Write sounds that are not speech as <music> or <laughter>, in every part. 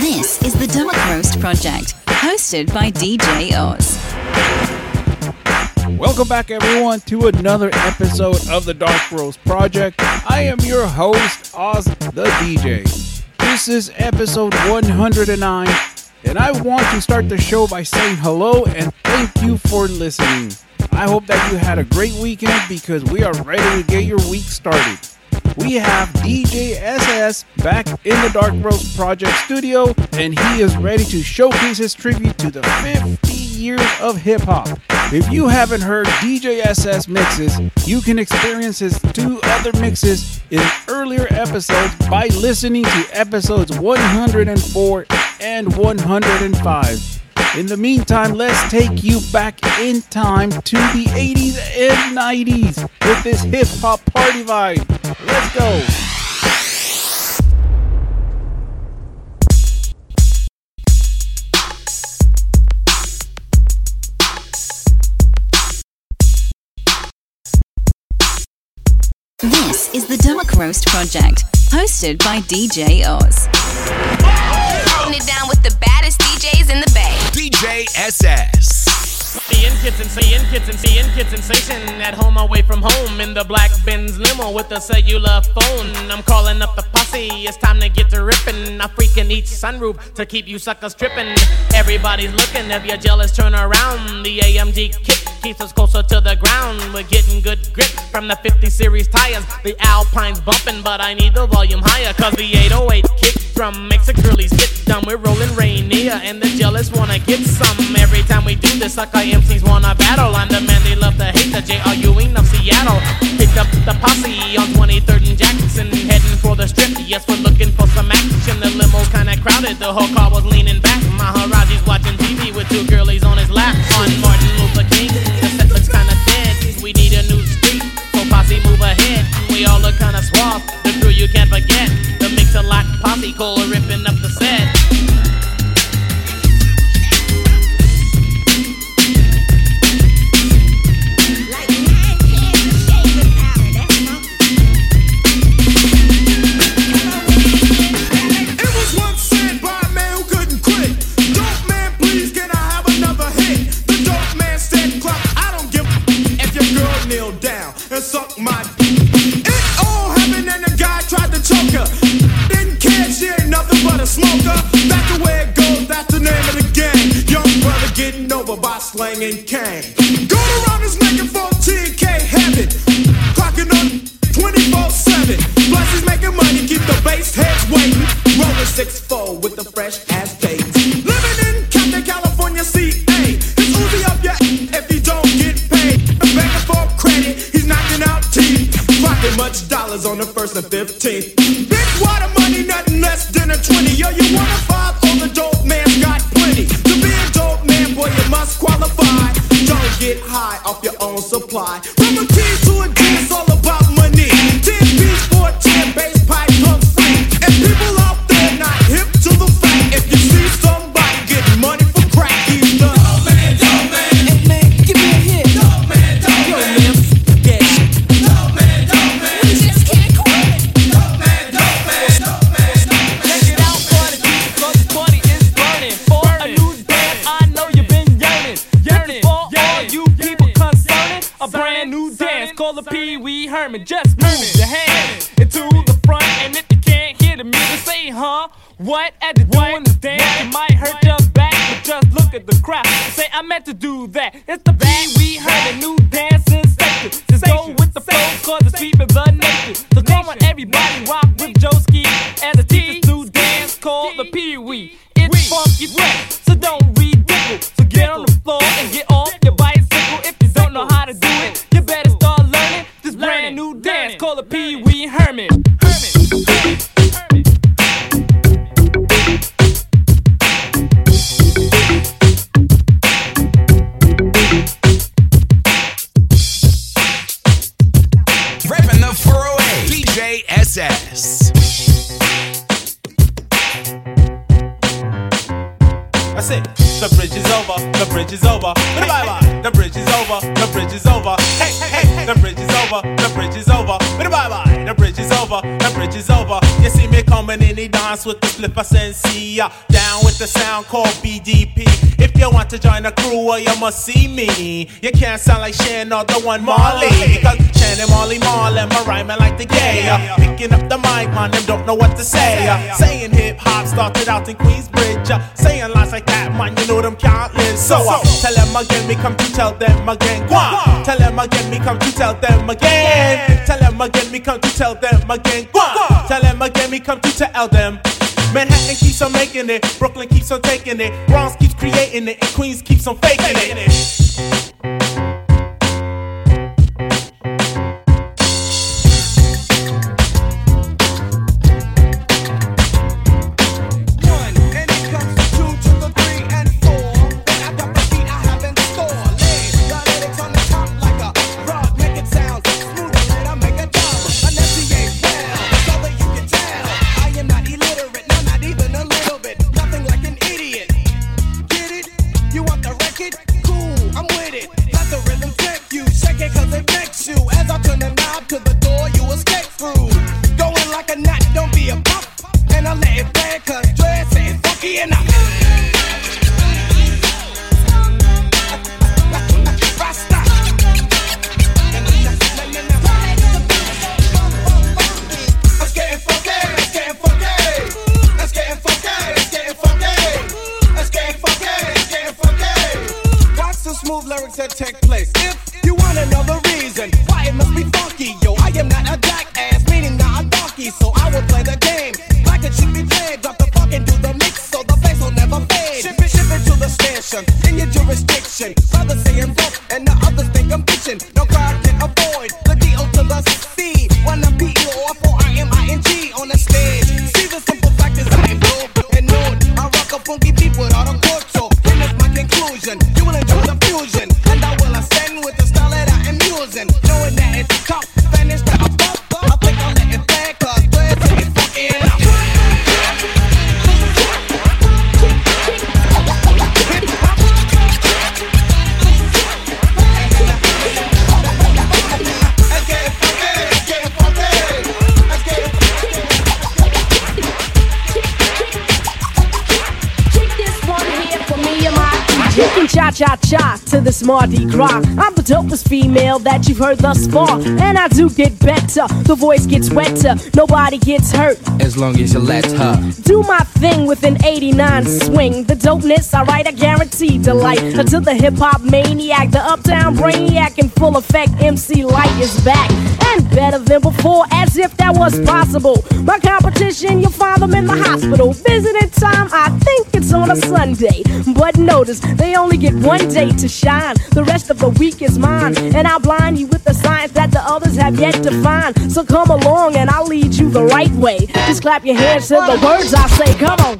This is the Dark Roast Project, hosted by DJ Oz. Welcome back, everyone, to another episode of the Dark Roast Project. I am your host, Oz the DJ. This is episode 109, and I want to start the show by saying hello and thank you for listening. I hope that you had a great weekend because we are ready to get your week started. We have DJ SS back in the Dark Roast Project studio, and he is ready to showcase his tribute to the 50 years of hip hop. If you haven't heard DJ SS mixes, you can experience his two other mixes in earlier episodes by listening to episodes 104 and 105. In the meantime, let's take you back in time to the 80s and 90s with this hip hop party vibe. Let's go. This is the Dark Roast Project, hosted by DJ Oz. Bay. DJ SS. Seeing kids and seeing kids and seeing kids sensation at home away from home in the black Benz limo with a cellular phone. I'm calling up the posse, it's time to get to ripping. I freaking each sunroof to keep you suckers tripping. Everybody's looking, if you're jealous, turn around. The AMG kick keeps us closer to the ground. We're getting good grip from the 50 series tires. The Alpine's bumping, but I need the volume higher. Cause the 808 kick drum makes the girlies get dumb. We're rolling Rainier, and the jealous wanna get some. Every time we do this, sucker MCs wanna battle. I'm the man they love to hate, the J.R. Ewing of Seattle. Picked up the posse on 23rd and Jackson, heading for the strip. Yes, we're looking for some action. The limo's kinda crowded, the whole car was leaning back. Maharaji's watching sweeping the nation. So come on, everybody, rock with Joeski as the teacher's new dance called the Pee Wee. It's funky fresh, so don't ridicule. So get on the floor and get off your bicycle. If you don't know how to do it, you better start learning this brand new dance called the Pee bridge is over. Bye bye. The bridge is over, the bridge is over. Hey, hey, hey. The bridge is over, the bridge is over. The bridge is over, the bridge is over. Coming in the dance with the flipper sensi. Down with the sound called BDP. If you want to join the crew, well, you must see me. You can't sound like Shan or the one Marley. Because Shan and Marley Marlin, my rhyming like the gay. Uh, picking up the mic, man, them don't know what to say. Uh, saying hip hop started out in Queensbridge. Uh, saying lines like that, man, you know them countless. So uh, tell them again, me come to tell them again. Go on. Tell them again, me come to tell them again. Tell them again, me come to tell them again. Go on. Tell them again, me come to tell them. Manhattan keeps on making it, Brooklyn keeps on taking it, Bronx keeps creating it, and Queens keeps on faking it. Don't be a pop. And I let it play 'cause Mardi Gras. I'm the dopest female that you've heard thus far. And I do get better. The voice gets wetter. Nobody gets hurt. As long as you let her. Do my thing with an 89 swing. The dopeness, alright, I guarantee delight. Until the hip hop maniac, the uptown brainiac in full effect, MC Lyte is back. And better than before, as if that was possible. My competition, you'll find them in the hospital. Visiting time, I think it's on a Sunday. But notice, they only get one day to shine. The rest of the week is mine. And I'll blind you with the science that the others have yet to find. So come along and I'll lead you the right way. Clap your hands to the words I say. Come on.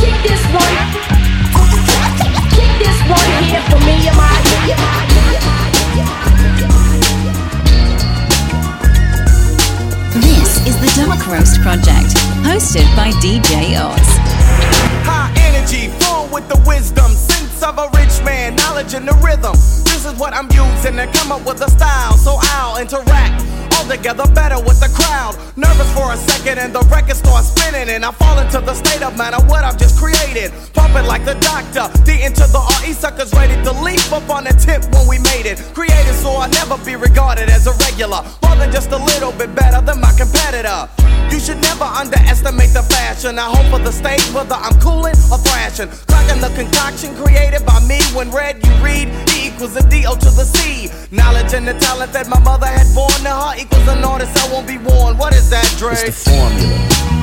Kick this one. Kick this one here for me and my. This is the Dark Roast Project, hosted by DJ Oz. High energy, full with the wisdom, sense of a rich man, knowledge and the rhythm. This is what I'm using to come up with a style, so I'll interact all together better with the crowd. Nervous for a second, and the record starts spinning, and I fall into the state of mind of what I've just created. Pumping like the doctor, D into the RE suckers ready to leap up on the tip when we made it. Created so I'll never be regarded as a regular, more than just a little bit better than my competitor. You should never underestimate the fashion. I hope for the stage, whether I'm cooling or thrashing. Cracking the concoction created by me. When read, you read E equals a D O to the C. Knowledge and the talent that my mother had born to her equals an artist I won't be born. What is that, Dre? It's the formula.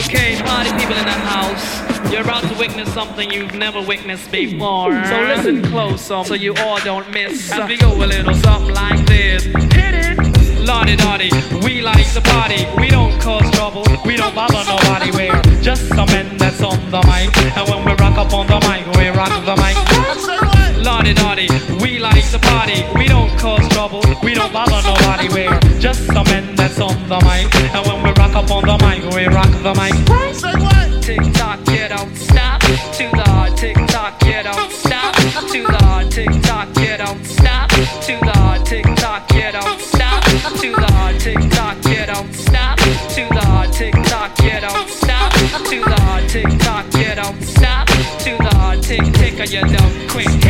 Okay, party people in the house, you're about to witness something you've never witnessed before. So listen close um, so you all don't miss. As we go a little something like this. Hit it! Lottie Dottie, we like to party. We don't cause trouble, we don't bother nobody. We're just some men that's on the mic. And when we rock up on the mic, we rock the mic. Lottie Dottie, we like to party. We don't cause trouble, we don't bother nobody. We're just some men that's on the mic. And when we rock up on the mic, we rock the mic. Tick tock, you don't stop. To the tick tock, you don't stop. To the tick tock, you don't stop. To the tick tock, you don't stop. To the tick tock, you don't stop. To the tick tock, you don't stop. To the tick tock, you don't stop. To the hard tick tick, you don't.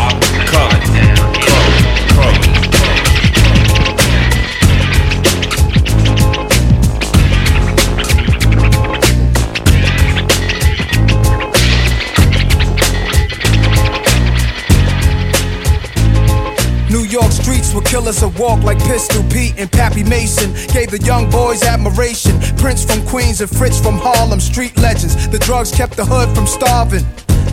that walk like Pistol Pete and Pappy Mason gave the young boys admiration. Prince from Queens and Fritz from Harlem, street legends. The drugs kept the hood from starving.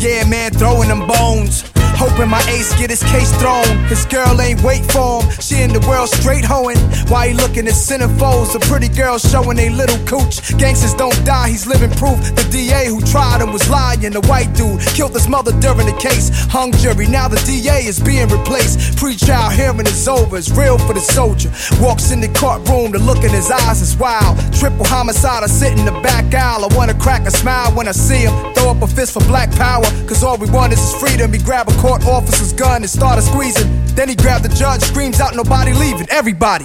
Yeah, man, throwing them bones. Hoping my ace get his case thrown. His girl ain't wait for him. She in the world straight hoeing. Why he looking at centerfolds? The pretty girls showing they little cooch. Gangsters don't die, he's living proof. The DA who tried him was lying. The white dude killed his mother during the case. Hung jury, now the DA is being replaced. Pre-trial hearing is over, it's real for the soldier. Walks in the courtroom, the look in his eyes is wild. Triple homicide, I sit in the back aisle. I wanna crack a smile when I see him. Throw up a fist for black power, cause all we want is his freedom. He grab a court officer's gun and started squeezing. Then he grabbed the judge, screams out, nobody leaving, everybody.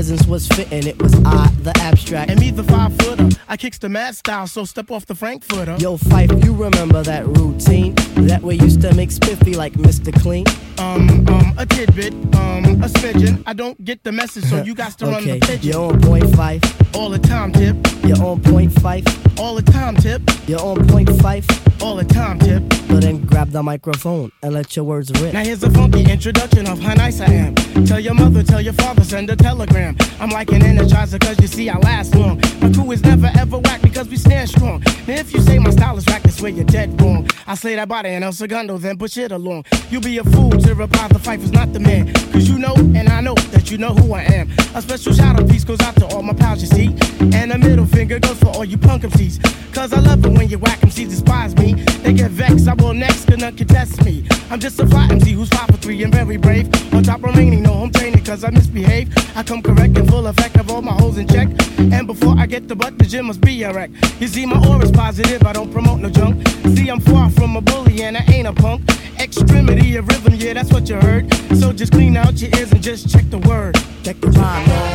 presence was fitting. It was I, the abstract. And me, the five footer. I kicks the mad style, so step off the Frankfurter. Yo, Phife, you remember that routine? That we used to make spiffy like Mr. Clean? Um, um, a tidbit, um, a smidgen. I don't get the message, so you got to run the pigeon. you're on point Phife. All the time, tip. You're on point Phife. All the time, tip. You're on point Phife. All the time, tip. But then grab the microphone and let your words rip. Now here's a funky introduction of how nice I am. Tell your mother, tell your father, send a telegram. I'm like an energizer, cause you see I last long. My crew is never ever whack because we stand strong. Now if you say my style is whack, that's where you're dead wrong. I slay that body in El Segundo, then push it along. You'll be a fool to reply the fight was not the man. Cause you know, and I know that you know who I am. A special shout out piece goes out to all my pals, you see. And a middle finger goes for all you punk MCs. Cause I love it when you whack MCs despise me. They get vexed, I will next, gonna contest me. I'm just a fly MC who's five for three and very brave. On top remaining, no home training cause I misbehave. I come correct and full effect of all my holes in check. And before I get the butt, the gym must be a wreck. You see, my aura's positive, I don't promote no junk. See, I'm far from a bully and I ain't a punk. Extremity of rhythm, yeah, that's what you heard. So just clean out your ears and just check the word. Check the time,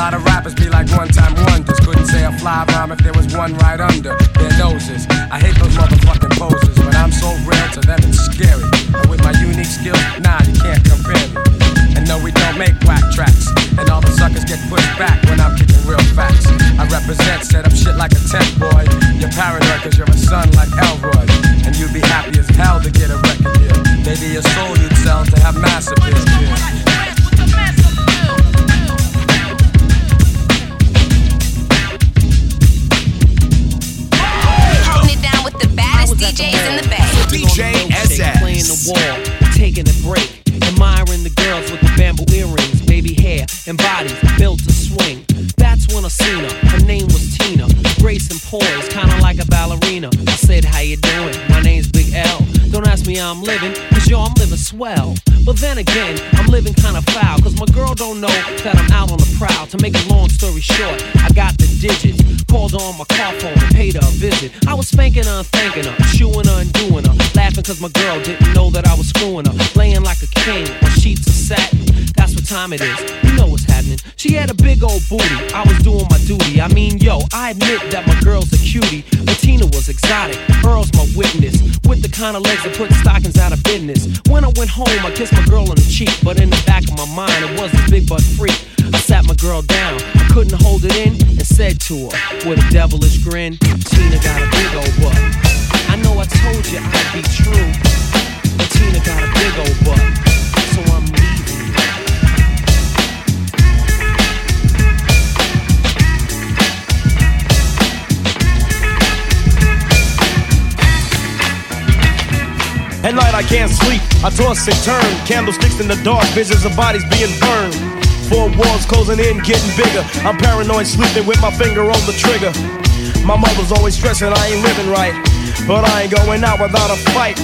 lot of rappers be like one time wonders. Couldn't say a fly rhyme if there was one right under their noses. I hate those motherfucking I was doing my duty. I mean, yo, I admit that my girl's a cutie. But Tina was exotic. Earl's my witness. With the kind of legs that put stockings out of business. When I went home, I kissed my girl on the cheek. But in the back of my mind, it was this big butt freak. I sat my girl down. I couldn't hold it in and said to her with a devilish grin, Tina got a big old butt. I know I told you I'd be true. But Tina got a big old butt. At night I can't sleep, I toss and turn. Candlesticks in the dark, visions of bodies being burned. Four walls closing in, getting bigger. I'm paranoid, sleeping with my finger on the trigger. My mother's always stressing I ain't living right. But I ain't going out without a fight.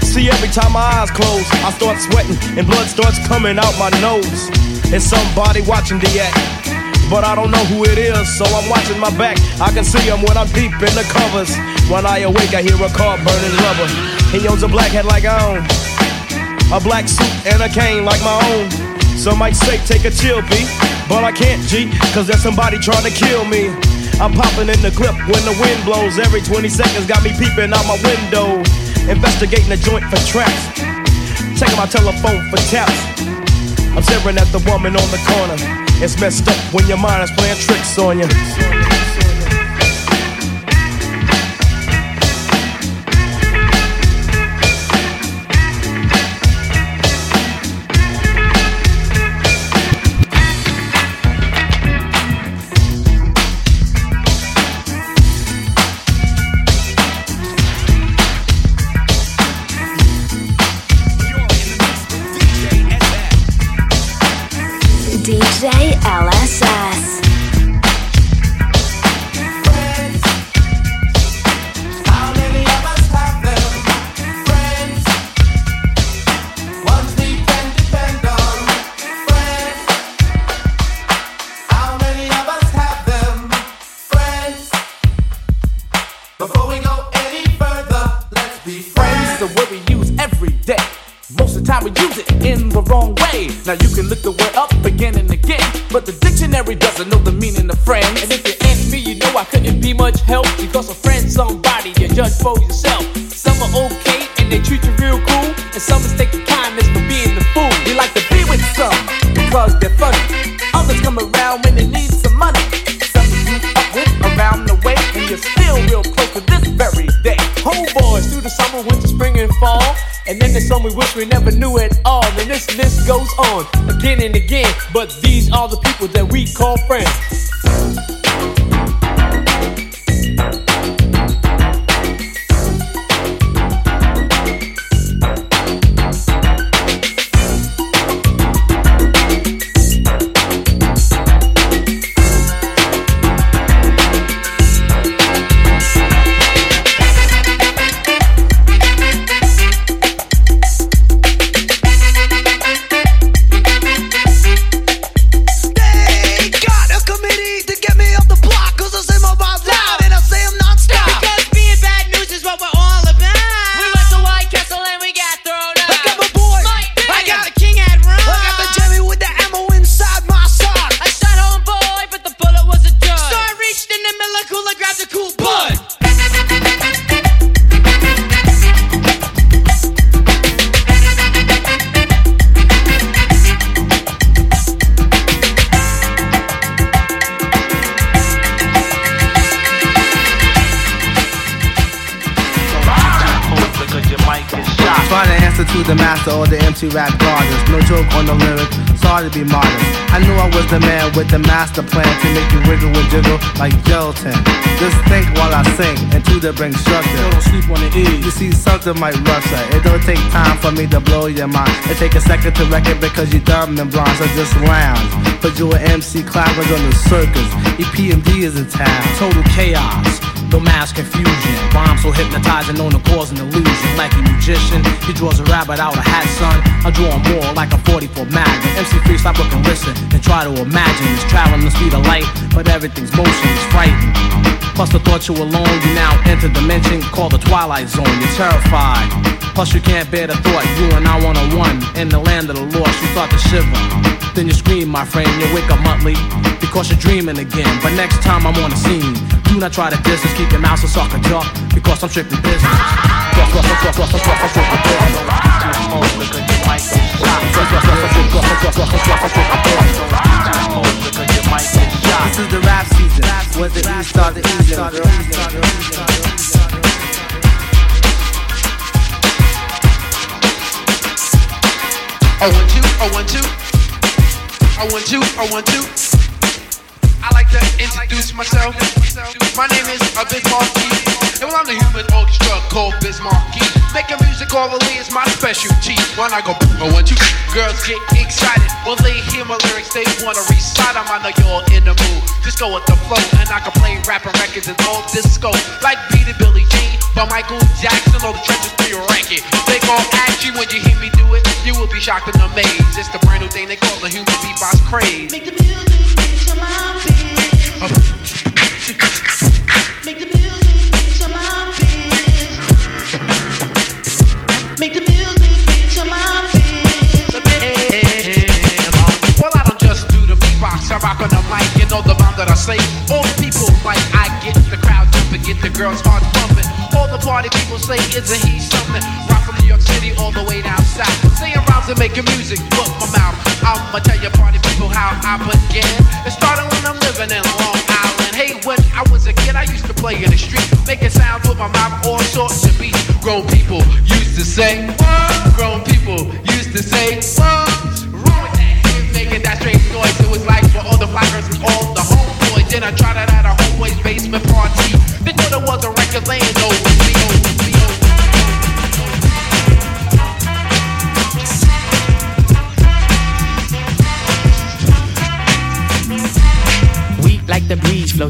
See, every time my eyes close, I start sweating and blood starts coming out my nose. It's somebody watching the act. But I don't know who it is, so I'm watching my back. I can see him when I'm deep in the covers. When I awake, I hear a car burning rubber. He owns a black hat like I own, a black suit and a cane like my own. Some might say take a chill beat, but I can't, G, cause there's somebody trying to kill me. I'm popping in the clip when the wind blows. Every 20 seconds got me peeping out my window. Investigating the joint for traps. Checking my telephone for taps. I'm staring at the woman on the corner. It's messed up when your mind is playing tricks on you. Empty rap gardens. No joke on the lyric, sorry to be modest. I knew I was the man with the master plan to make you wiggle and jiggle like gelatin. Just think while I sing and to the bring structure. Don't sleep on the E. You see, something might rupture. It don't take time for me to blow your mind. It take a second to wreck it because you dumb and blind. So just lounge. Put you an MC clappers on the circus. EPMD is in town. Total chaos, no mass confusion. Rhyme so hypnotizing, known to cause an illusion. Like a magician, he draws a rabbit out of hat, son. I draw more like a 44 Magnum. MC free, stop look and listen and try to imagine. It's traveling the speed of light, but everything's motion is frightening. Plus the thought you alone, you now enter dimension called the Twilight Zone. You're terrified. Plus you can't bear the thought you and I one on one in the land of the lost. You start to shiver. Then you scream, my friend. You wake up monthly because you're dreaming again. But next time I'm on the scene, do not try to distance. Keep your mouth so a sucker jaw because I'm strictly business. Cross, cross, cross, cross, cross, cross, strictly business. This is the rap season. Was the east or the east, girl? I want you, I want you, I want you, I want you. I like to introduce myself. My name is a Markie, and well, I'm the human orchestra called Biz Markie. Making music all the way is my specialty. When I go, I want you. Girls get excited when they hear my lyrics. They wanna recite 'em. I know you're in the mood. Just go with the flow, and I can play rapping records and all disco. Like Beat It, Billie Jean, by Michael Jackson. All the trenches for your. They gon' ask you when you hear me do it. You will be shocked and amazed. It's the brand new thing they call the human beatbox craze. Make the music, bitch, I'm on Make the music, bitch, I'm on Make the music, bitch, I'm on Well, I don't just do the beatbox. I rock on the mic. You know the bomb that I say. All the people like I get the crowd jumping, get the girls heart pumping. All the party people say, isn't he something? Rock from New York City all the way down south. Saying rhymes and making music, look my mouth. I'ma tell you party people how I began. It started when I'm living in Long Island. Hey, when I was a kid, I used to play in the street, making sounds with my mouth, all sorts of beats. Grown people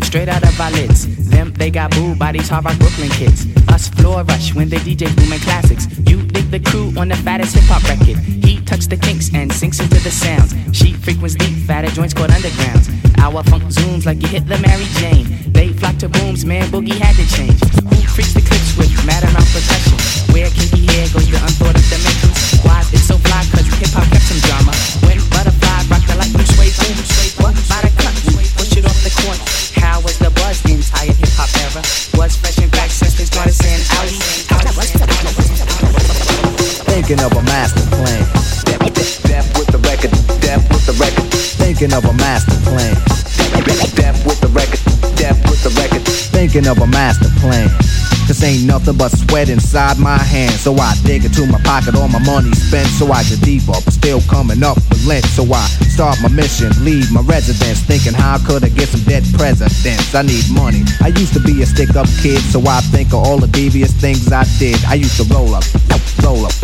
the straight out of our lids. Them, they got booed by these hard rock Brooklyn kids. Us floor rush when they DJ booming classics. You dig the crew on the fattest hip hop record. He tucks the kinks and sinks into the sounds. She frequents deep, fatter joints called undergrounds. Our funk zooms like you hit the Mary Jane. They flock to booms, man, boogie had to change. Who freaks the clips with mad amount percussion? Where kinky hair goes to unthought of dimensions. Why it's so fly, cause hip hop kept some drama. When Thinking of a master plan. Death with the record, death with the record. Thinking of a master plan. Death with the record, death with the record. Thinking of a master plan. Cause ain't nothing but sweat inside my hands. So I dig into my pocket, all my money spent. So I get deeper, but still coming up with lint. So I start my mission, leave my residence. Thinking how could I get some dead presidents? I need money. I used to be a stick up kid, so I think of all the devious things I did. I used to roll up, roll up,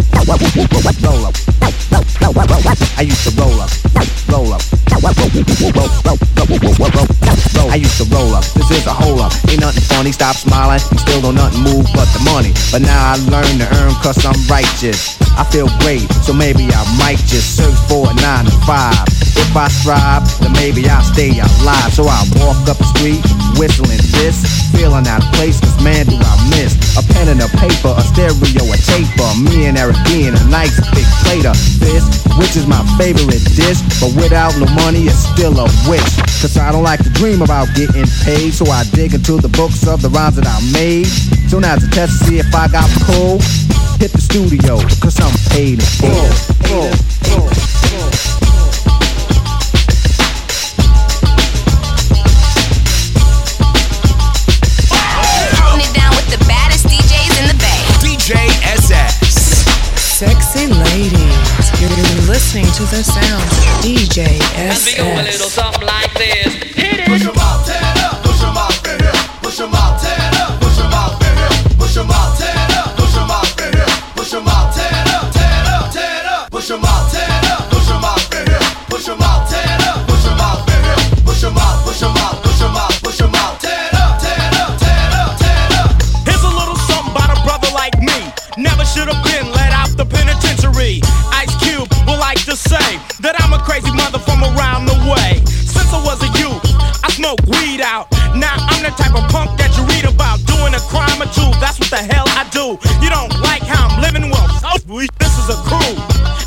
roll up. I used to roll up, roll up. I used to roll up. This is a hole up. Ain't nothing funny. Stop smiling. Still don't nothing move but the money. But now I learn to earn cause I'm righteous. I feel great, so maybe I might just search for a nine to five. If I strive, then maybe I'll stay alive. So I walk up the street, whistling this, feeling out of place, cause man do I miss a pen and a paper, a stereo, a taper. Me and Eric being a nice big plate of this, which is my favorite dish. But without no money, it's still a wish. Cause I don't like to dream about getting paid, so I dig into the books of the rhymes that I made. So now to test to see if I got cool, hit the studio, cause I'm paid in full. full, full, full. Listening to the sounds of DJ And say that I'm a crazy mother from around the way. Since I was a youth, I smoked weed out. Now I'm the type of punk that you read about. Doing a crime or two, that's what the hell I do. You don't like how I'm living? Well, this is a crew,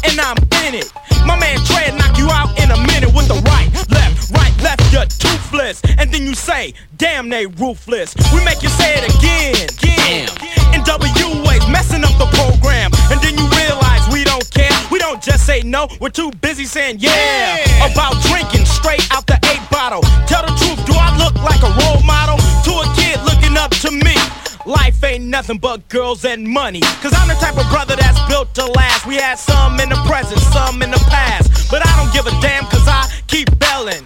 and I'm in it. My man Trey knock you out in a minute with the right, left, right, left. You're toothless, and then you say, "Damn, they ruthless." We make you say it again, again. No. We're too busy saying yeah, about drinking straight out the eight bottle. Tell the truth, do I look like a role model to a kid looking up to me? Life ain't nothing but girls and money. Cause I'm the type of brother that's built to last. We had some in the present, some in the past. But I don't give a damn cause I keep belling.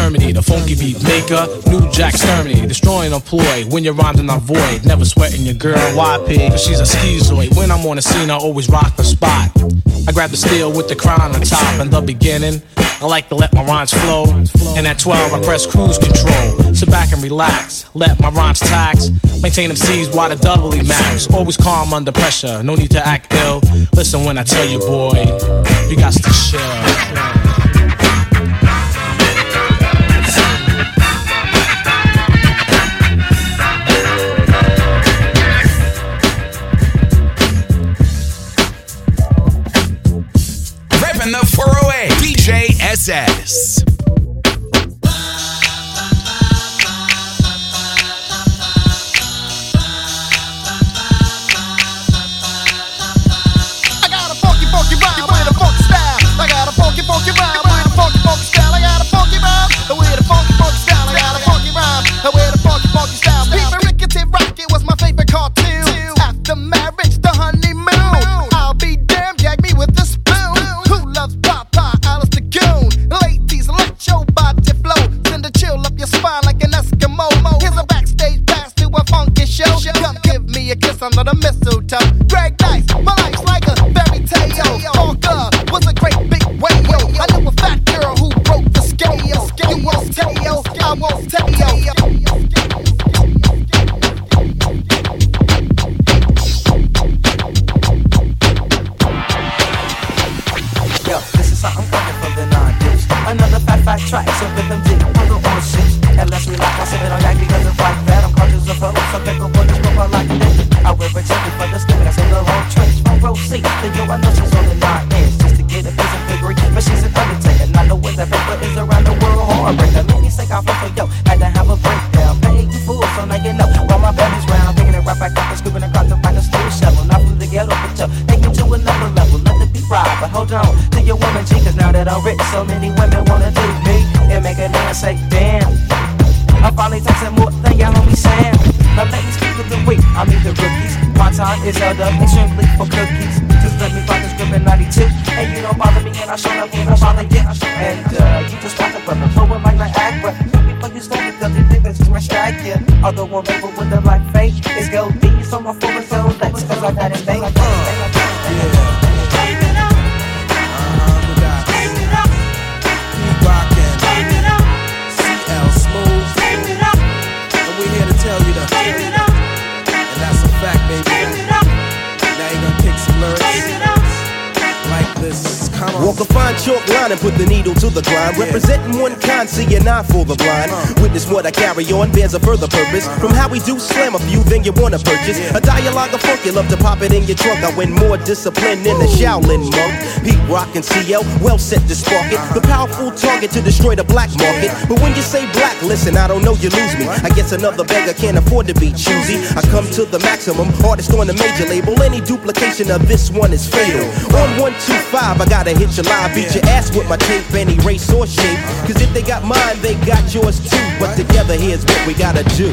Terminator, funky beat maker, new jack exterminator, destroying employ. When your rhymes are not void, never sweating your girl YP, cause she's a schizoid. When I'm on the scene, I always rock the spot. I grab the steel with the crown on top in the beginning. I like to let my rhymes flow. And at 12, I press cruise control. Sit back and relax, let my rhymes tax. Maintain them C's while the doubly max. Always calm under pressure, no need to act ill. Listen when I tell you, boy, you got to chill. Cartoon. After marriage, the honeymoon. Witness what I carry on bears a further purpose. From how we do slam a few, then you wanna purchase. A dialogue of funk, you love to pop it in your trunk. I win more discipline than a Shaolin monk. Pete Rock and CL, well set to spark it. The powerful target to destroy the black market. But when you say black, listen, I don't know, you lose me. I guess another beggar can't afford to be choosy. I come to the maximum, artist on the major label. Any duplication of this one is fatal. On 125, I gotta hit your line, beat your ass with my tape, any race or shape. Cause if they got mine, they got yours too. But together, here's what we gotta do.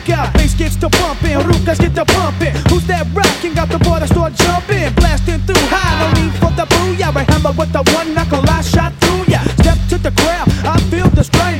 Speaker? Bass gets to pumping, rucas get to pumping. Who's that rocking? Got the water start jumping, blasting through high. No need for the booyah. I hammer with the one knuckle, I shot through ya. Step to the crowd, I feel the strain.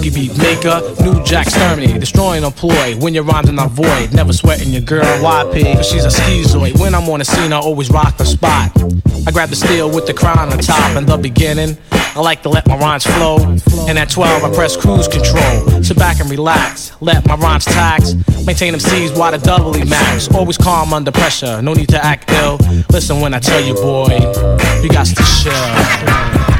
boogie beat maker, new jack exterminate, destroying employ. When your rhymes are not void, never sweating your girl YP, cause she's a schizoid. When I'm on the scene, I always rock the spot. I grab the steel with the crown on top in the beginning. I like to let my rhymes flow, and at 12 I press cruise control. Sit back and relax, let my rhymes tax, maintain them C's while the doubly max. Always calm under pressure, no need to act ill. Listen when I tell you, boy, you got to chill.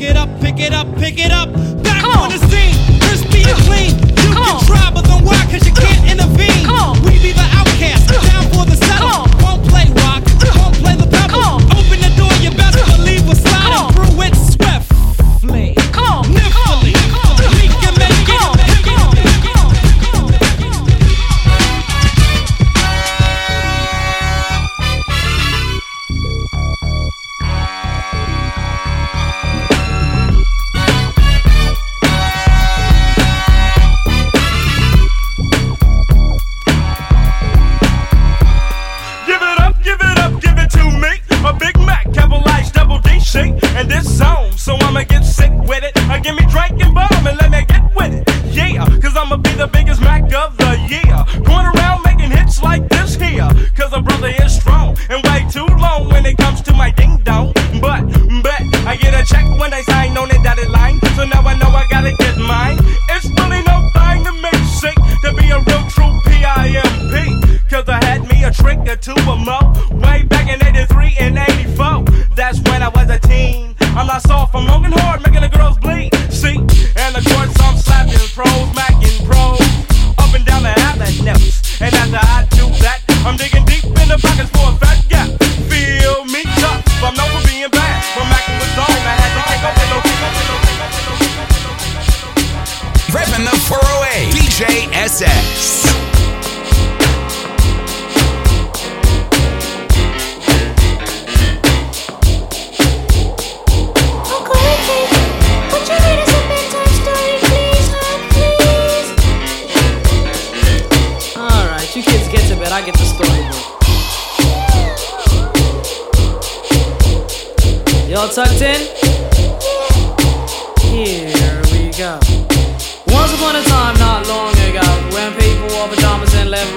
Pick it up, pick it up, pick it up. Back on the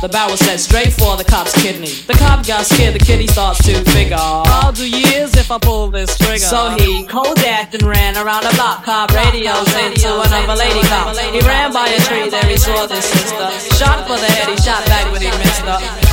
The barrel said straight for the cop's kidney. The cop got scared, the kitty starts to figure. I'll do years if I pull this trigger. So he cold and ran around the block, cop radios into another lady cop. He ran by a tree, there he saw this sister. Shot for the head, he shot back, when he missed her.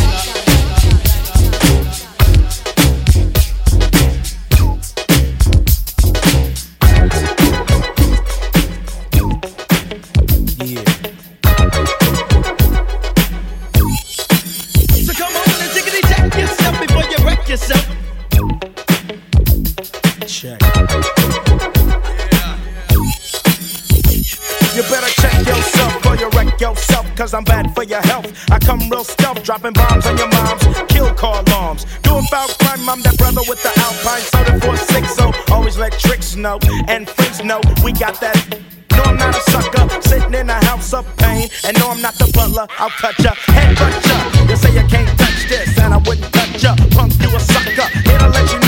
cause I'm bad for your health. I come real stealth, dropping bombs on your moms. Kill call alarms. Doing foul crime, I'm that brother with the Alpine. Southern oh, Always let tricks know and freaks know we got that. No, I'm not a sucker, sitting in a house of pain. And no, I'm not the butler, I'll cut ya, head cut. You say you can't touch this, and I wouldn't touch ya. Punk, you a sucker, it'll let you know.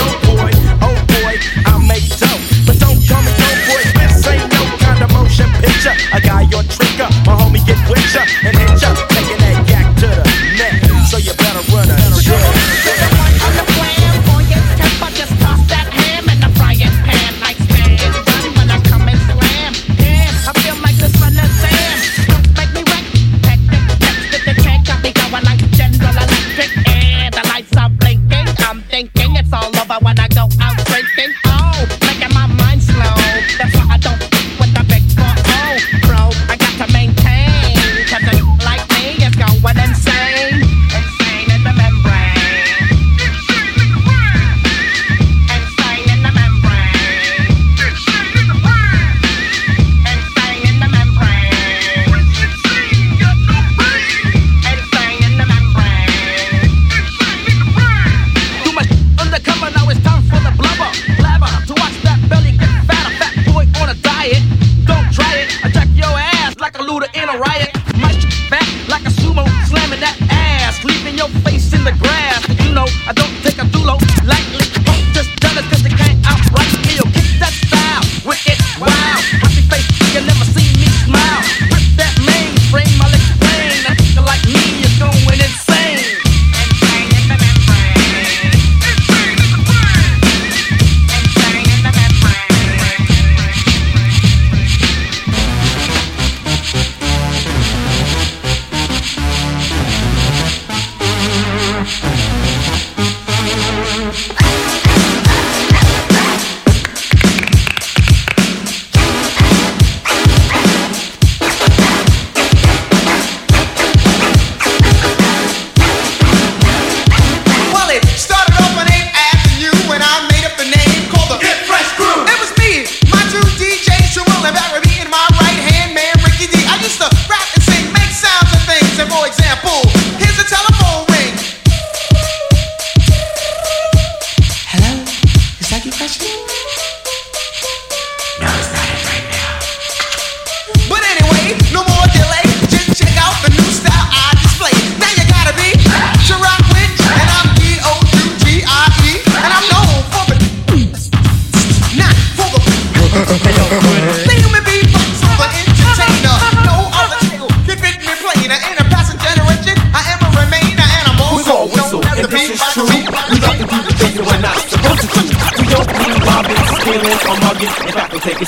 nigga. My homie get with ya and hit ya.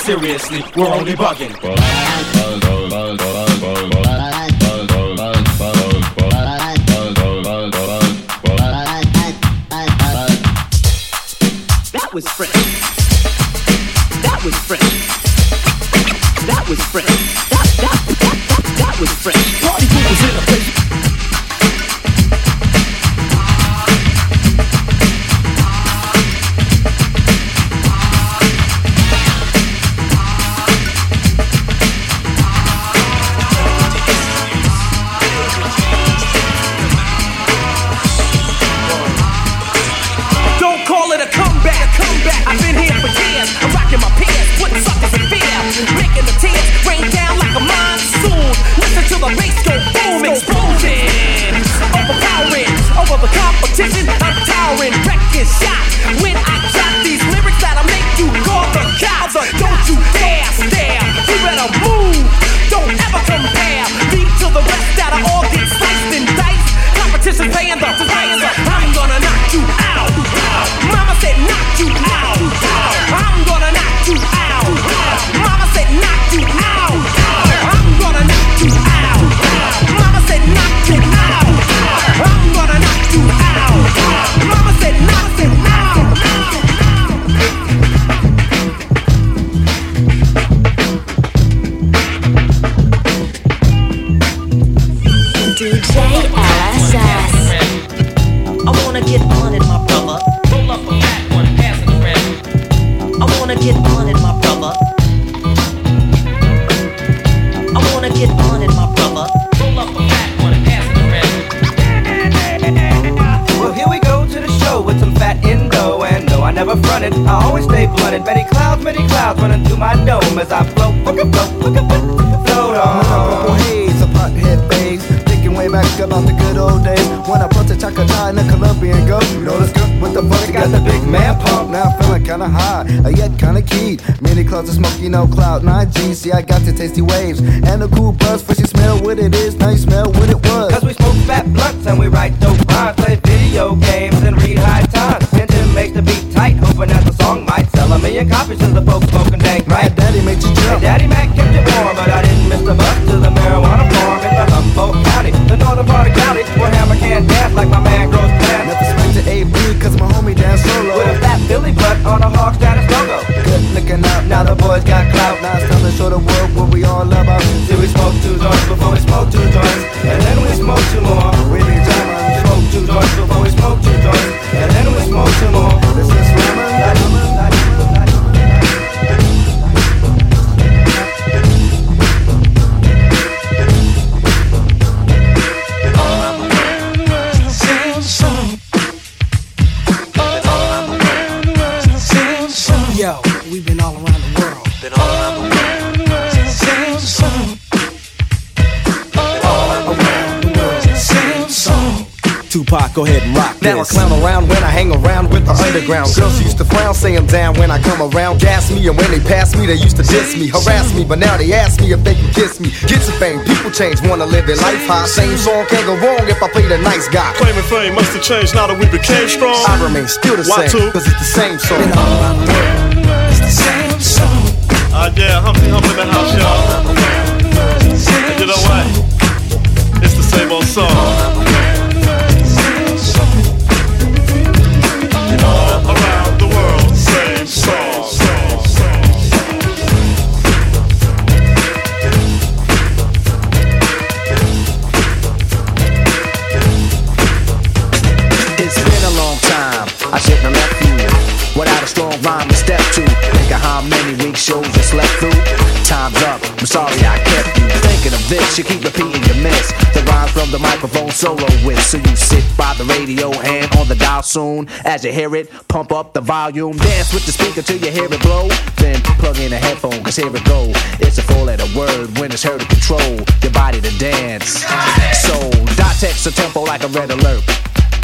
seriously, we're only bugging. Clouds of smoky, no cloud 9G. See, I got the tasty waves and the cool buzz. First you smell what it is, now you smell what it was. With the underground. Girls used to frown, say I'm down when I come around. Gas me, and when they pass me, they used to diss me, harass me. But now they ask me if they can kiss me. Get some fame, people change, wanna live their life high. Same song can't go wrong if I play the nice guy. Claiming fame must have changed now that we became strong. I remain still the Why same, two? cause it's the same song. It's the same song. Uh, yeah, Humpty Hump in the house, y'all. And you know what? It's the same old song. Microphone solo with. So you sit by the radio, hand on the dial soon. As you hear it, pump up the volume. Dance with the speaker till you hear it blow. Then plug in a headphone, cause here it go. It's a four letter word when it's heard to control your body to dance. So, dot text a tempo like a red alert.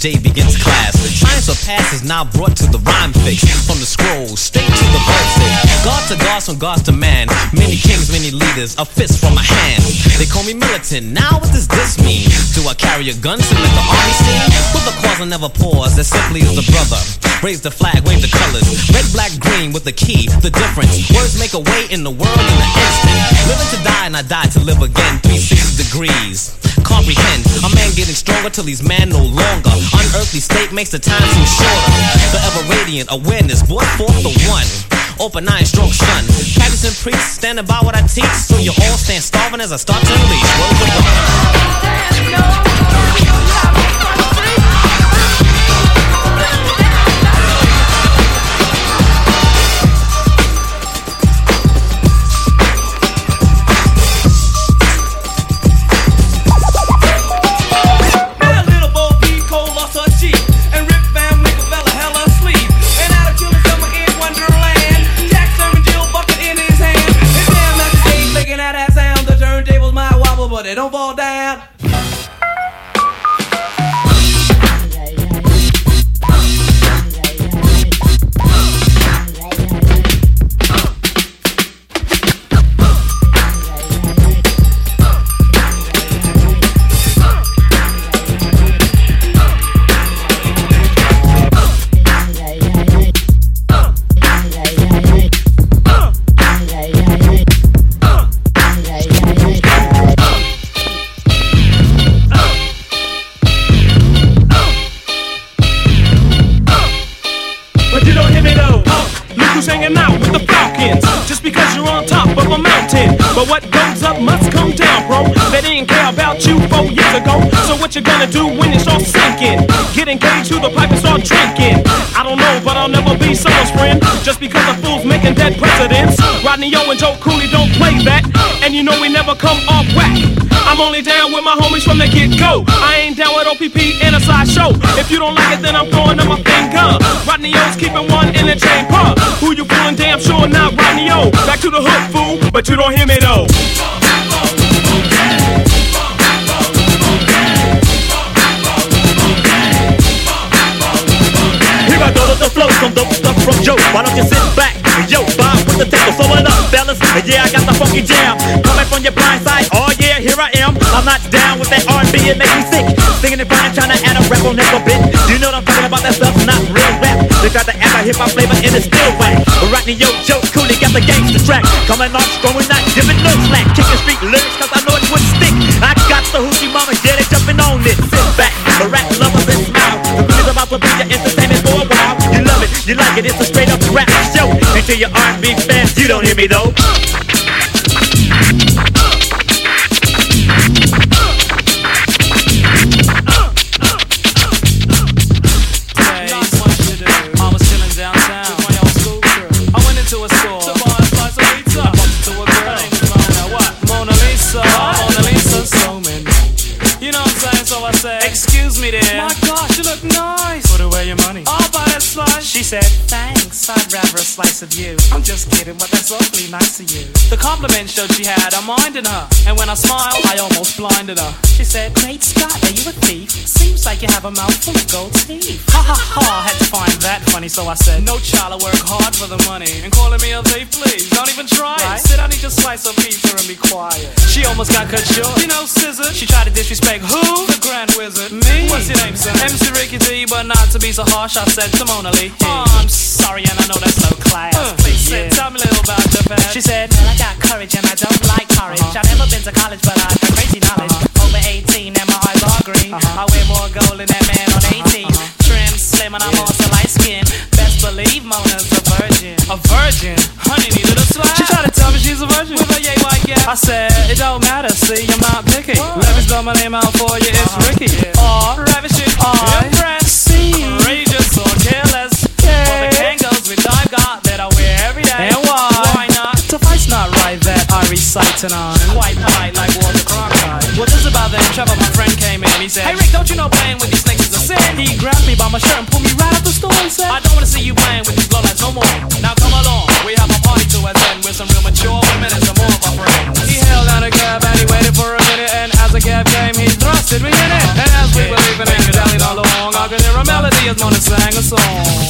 J begins class. The past is now brought to the rhyme fix. From the scroll, straight to the verse. God to gods, from gods to man. Many kings, many leaders, a fist from a hand. They call me militant. Now what does this mean? Do I carry a gun to make the army see? With the cause I never pause, as simply as the brother. Raise the flag, wave the colors. Red, black, green with the key, the difference. Words make a way in the world in an instant. Living to die and I die to live again. 360 degrees. Comprehend, a man getting stronger till he's man no longer. Unearthly state makes the time seem shorter. Forever radiant awareness, brought forth the one. Open eye, stroke sun. Practicing priest, standing by what I teach. So you all stand starving as I start to unleash. Word to God. What you gonna do when it's all sinking? Get engaged to the pipe and start drinking. I don't know, but I'll never be someone's friend. Just because a fool's making dead presidents. Rodney O and Joe Cooley don't play that. And you know we never come off whack. I'm only down with my homies from the get go. I ain't down with OPP in a sideshow. If you don't like it, then I'm throwing up my finger. Rodney O's keeping one in the chamber. Who you fooling? Damn sure not Rodney O. Back to the hook, fool, but you don't hear me though. Some dope stuff from Joe. Why don't you sit back? Yo, Bob with the tempo, so what up, fellas? Yeah, I got the funky jam coming from your blind side. Oh yeah, here I am. I'm not down with that R&B, it makes me sick. Singing and fine, trying to add a rap on this a bit. You know what I'm talking about? That stuff's not real rap. They got the act, I hip hop flavor, and it's still whack. Rodney, yo, Joe, Cooley got the gangster track. Coming off strong, not giving no slack. Kicking street lyrics, cause I know it would stick. I got the hoochie mama, yeah, they jumping on it. Sit back, the rap lovers and smile. The about to be your entertainment. You like it, it's a straight up rap show. To your R&B fans, you don't hear me though. Said, Thanks. I'd rather slice of you. I'm just kidding, but that's awfully nice of you. The compliment showed she had a mind in her, and when I smiled, I almost blinded her. She said, Great Scott, are you a thief? Seems like you have a mouthful of gold teeth. Ha ha ha! I had to find that funny, so I said, No child, I work hard for the money. And calling me a thief, please, don't even try it. Sit down, eat your slice of pizza and be quiet. She almost got cut short. You know, scissor. She tried to disrespect who? The Grand Wizard. Me? What's your name, son? MC Ricky D, but not to be so harsh, I said to Mona Lee. Oh, I'm sorry, and I know that's low class. please, sit. Tell me a little about past. She said, Well, I got courage and I don't like courage. Uh-huh. I've never been to college, but I got crazy knowledge. Uh-huh. Over 18 and my eyes are green. 13. I wear more gold than that man on 18. Trim, slim, and I'm also light skin. Best believe Mona's a virgin. A virgin? Honey needed a slap. She tried to tell me she's a virgin with a yay white gap. I said, it don't matter, see, I'm not picky. Let me spell my name out for you, it's Ricky. R, ravishing, R, impressive, courageous or careless. Got that I wear every day. And why? Why not? To fight's not right that I recite tonight. Quite polite like Walter Cronkite. Well, this about then Trevor, my friend, came in. He said, Hey Rick, don't you know playing with these snakes is a sin? He grabbed me by my shirt and pulled me right out the store. He said, I don't wanna see you playing with these lowlights no more. Now come along, we have a party to attend with some real mature women and some more of our friends. He held down a cab and he waited for a minute, and as the cab came, he thrusted me in it. And as we were leaving and dallied all along, I could hear a melody as Mona sang a song.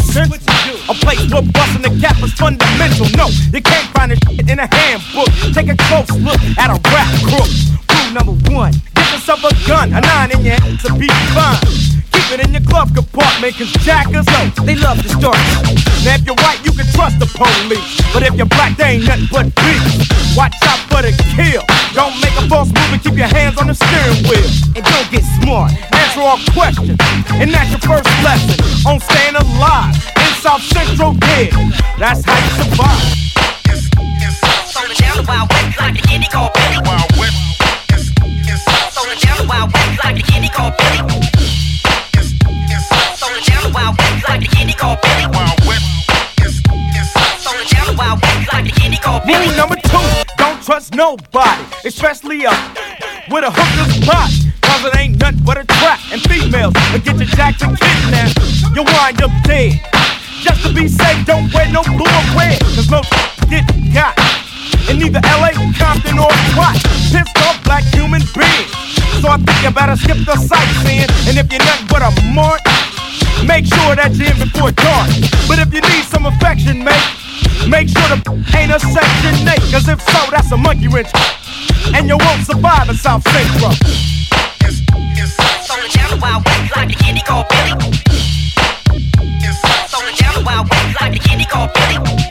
Central? A place where busting the cap is fundamental. No, you can't find this shit in a handbook. Take a close look at a rap crook. Rule number one: get yourself a gun, a nine in your hand to be fine. In your glove compartment, cause jackers, they love to start. Now if you're white, you can trust the police. But if you're black, they ain't nothing but beef. Watch out for the kill. Don't make a false move and keep your hands on the steering wheel. And don't get smart. Answer all questions. And that's your first lesson on staying alive in South Central here. That's how you survive. The wild west like kitty called Billy. Wild west. Throwing down the wild west like the kitty called Billy. Like the the. Rule number two, don't trust nobody, especially up with a hooker's body. Cause it ain't nothing but a trap. And females will get your jacked and kidnapped. You'll wind up dead. Just to be safe, don't wear no blue or red. Cause no get got. In neither LA, Compton, or Watts. Pissed off black human beings. So I think you better skip the sightseeing. And if you're nothing but a mark, make sure that you're in before dark. But if you need some affection, mate, make sure the <laughs> ain't a section 8. Cause if so, that's a monkey wrench. And you won't survive in South Central. Down the wild west like the kitty called Billy. Down the wild west like the called Billy.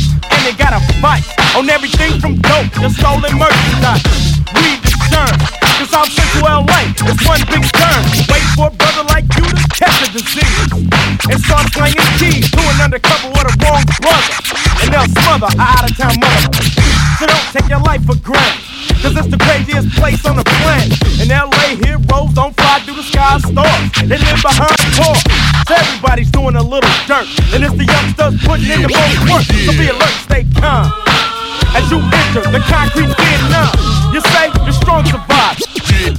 And they got a fight on everything from dope to stolen merchandise. The term, cause South Central LA is one big turn. Wait for a brother like you to catch a disease. And start slanging keys to an undercover with a wrong brother. And they'll smother a out of town mother. So don't take your life for granted. Cause it's the craziest place on the planet. In LA, heroes don't fly through the sky stars. They live behind bars. So everybody's doing a little dirt. And it's the youngsters putting in the most work. So be alert, stay calm. As you enter the concrete Vietnam, you say the strong survive.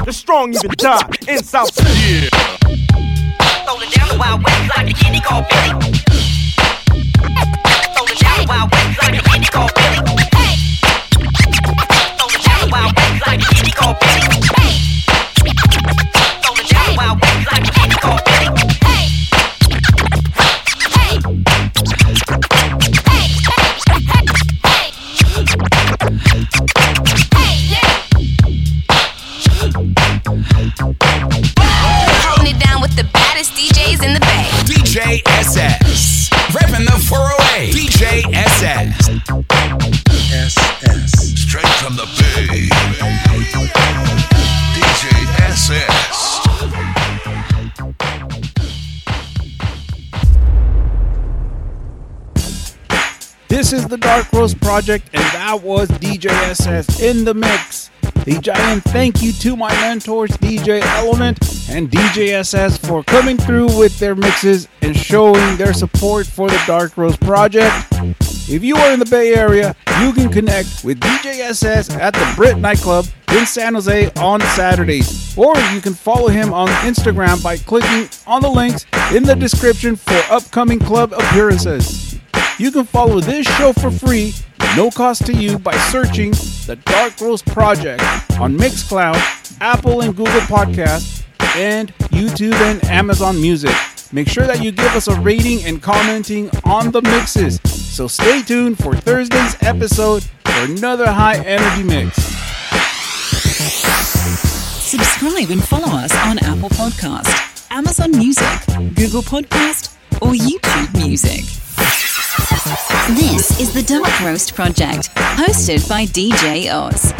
The strong even die in South City. Down the wild west like kitty called Billy. Down the wild west like kitty called Billy. This is the Dark Roast Project, and that was DJ SS in the mix. A giant thank you to my mentors, DJ Element and DJ SS, for coming through with their mixes and showing their support for the Dark Roast Project. If you are in the Bay Area, you can connect with DJ SS at the Britt nightclub in San Jose on Saturdays. Or you can follow him on Instagram by clicking on the links in the description for upcoming club appearances. You can follow this show for free, no cost to you, by searching the Dark Roast Project on Mixcloud, Apple and Google Podcasts, and YouTube and Amazon Music. Make sure that you give us a rating and commenting on the mixes. So stay tuned for Thursday's episode for another high energy mix. Subscribe and follow us on Apple Podcast, Amazon Music, Google Podcast, or YouTube Music. This is the Dark Roast Project, hosted by DJ Oz.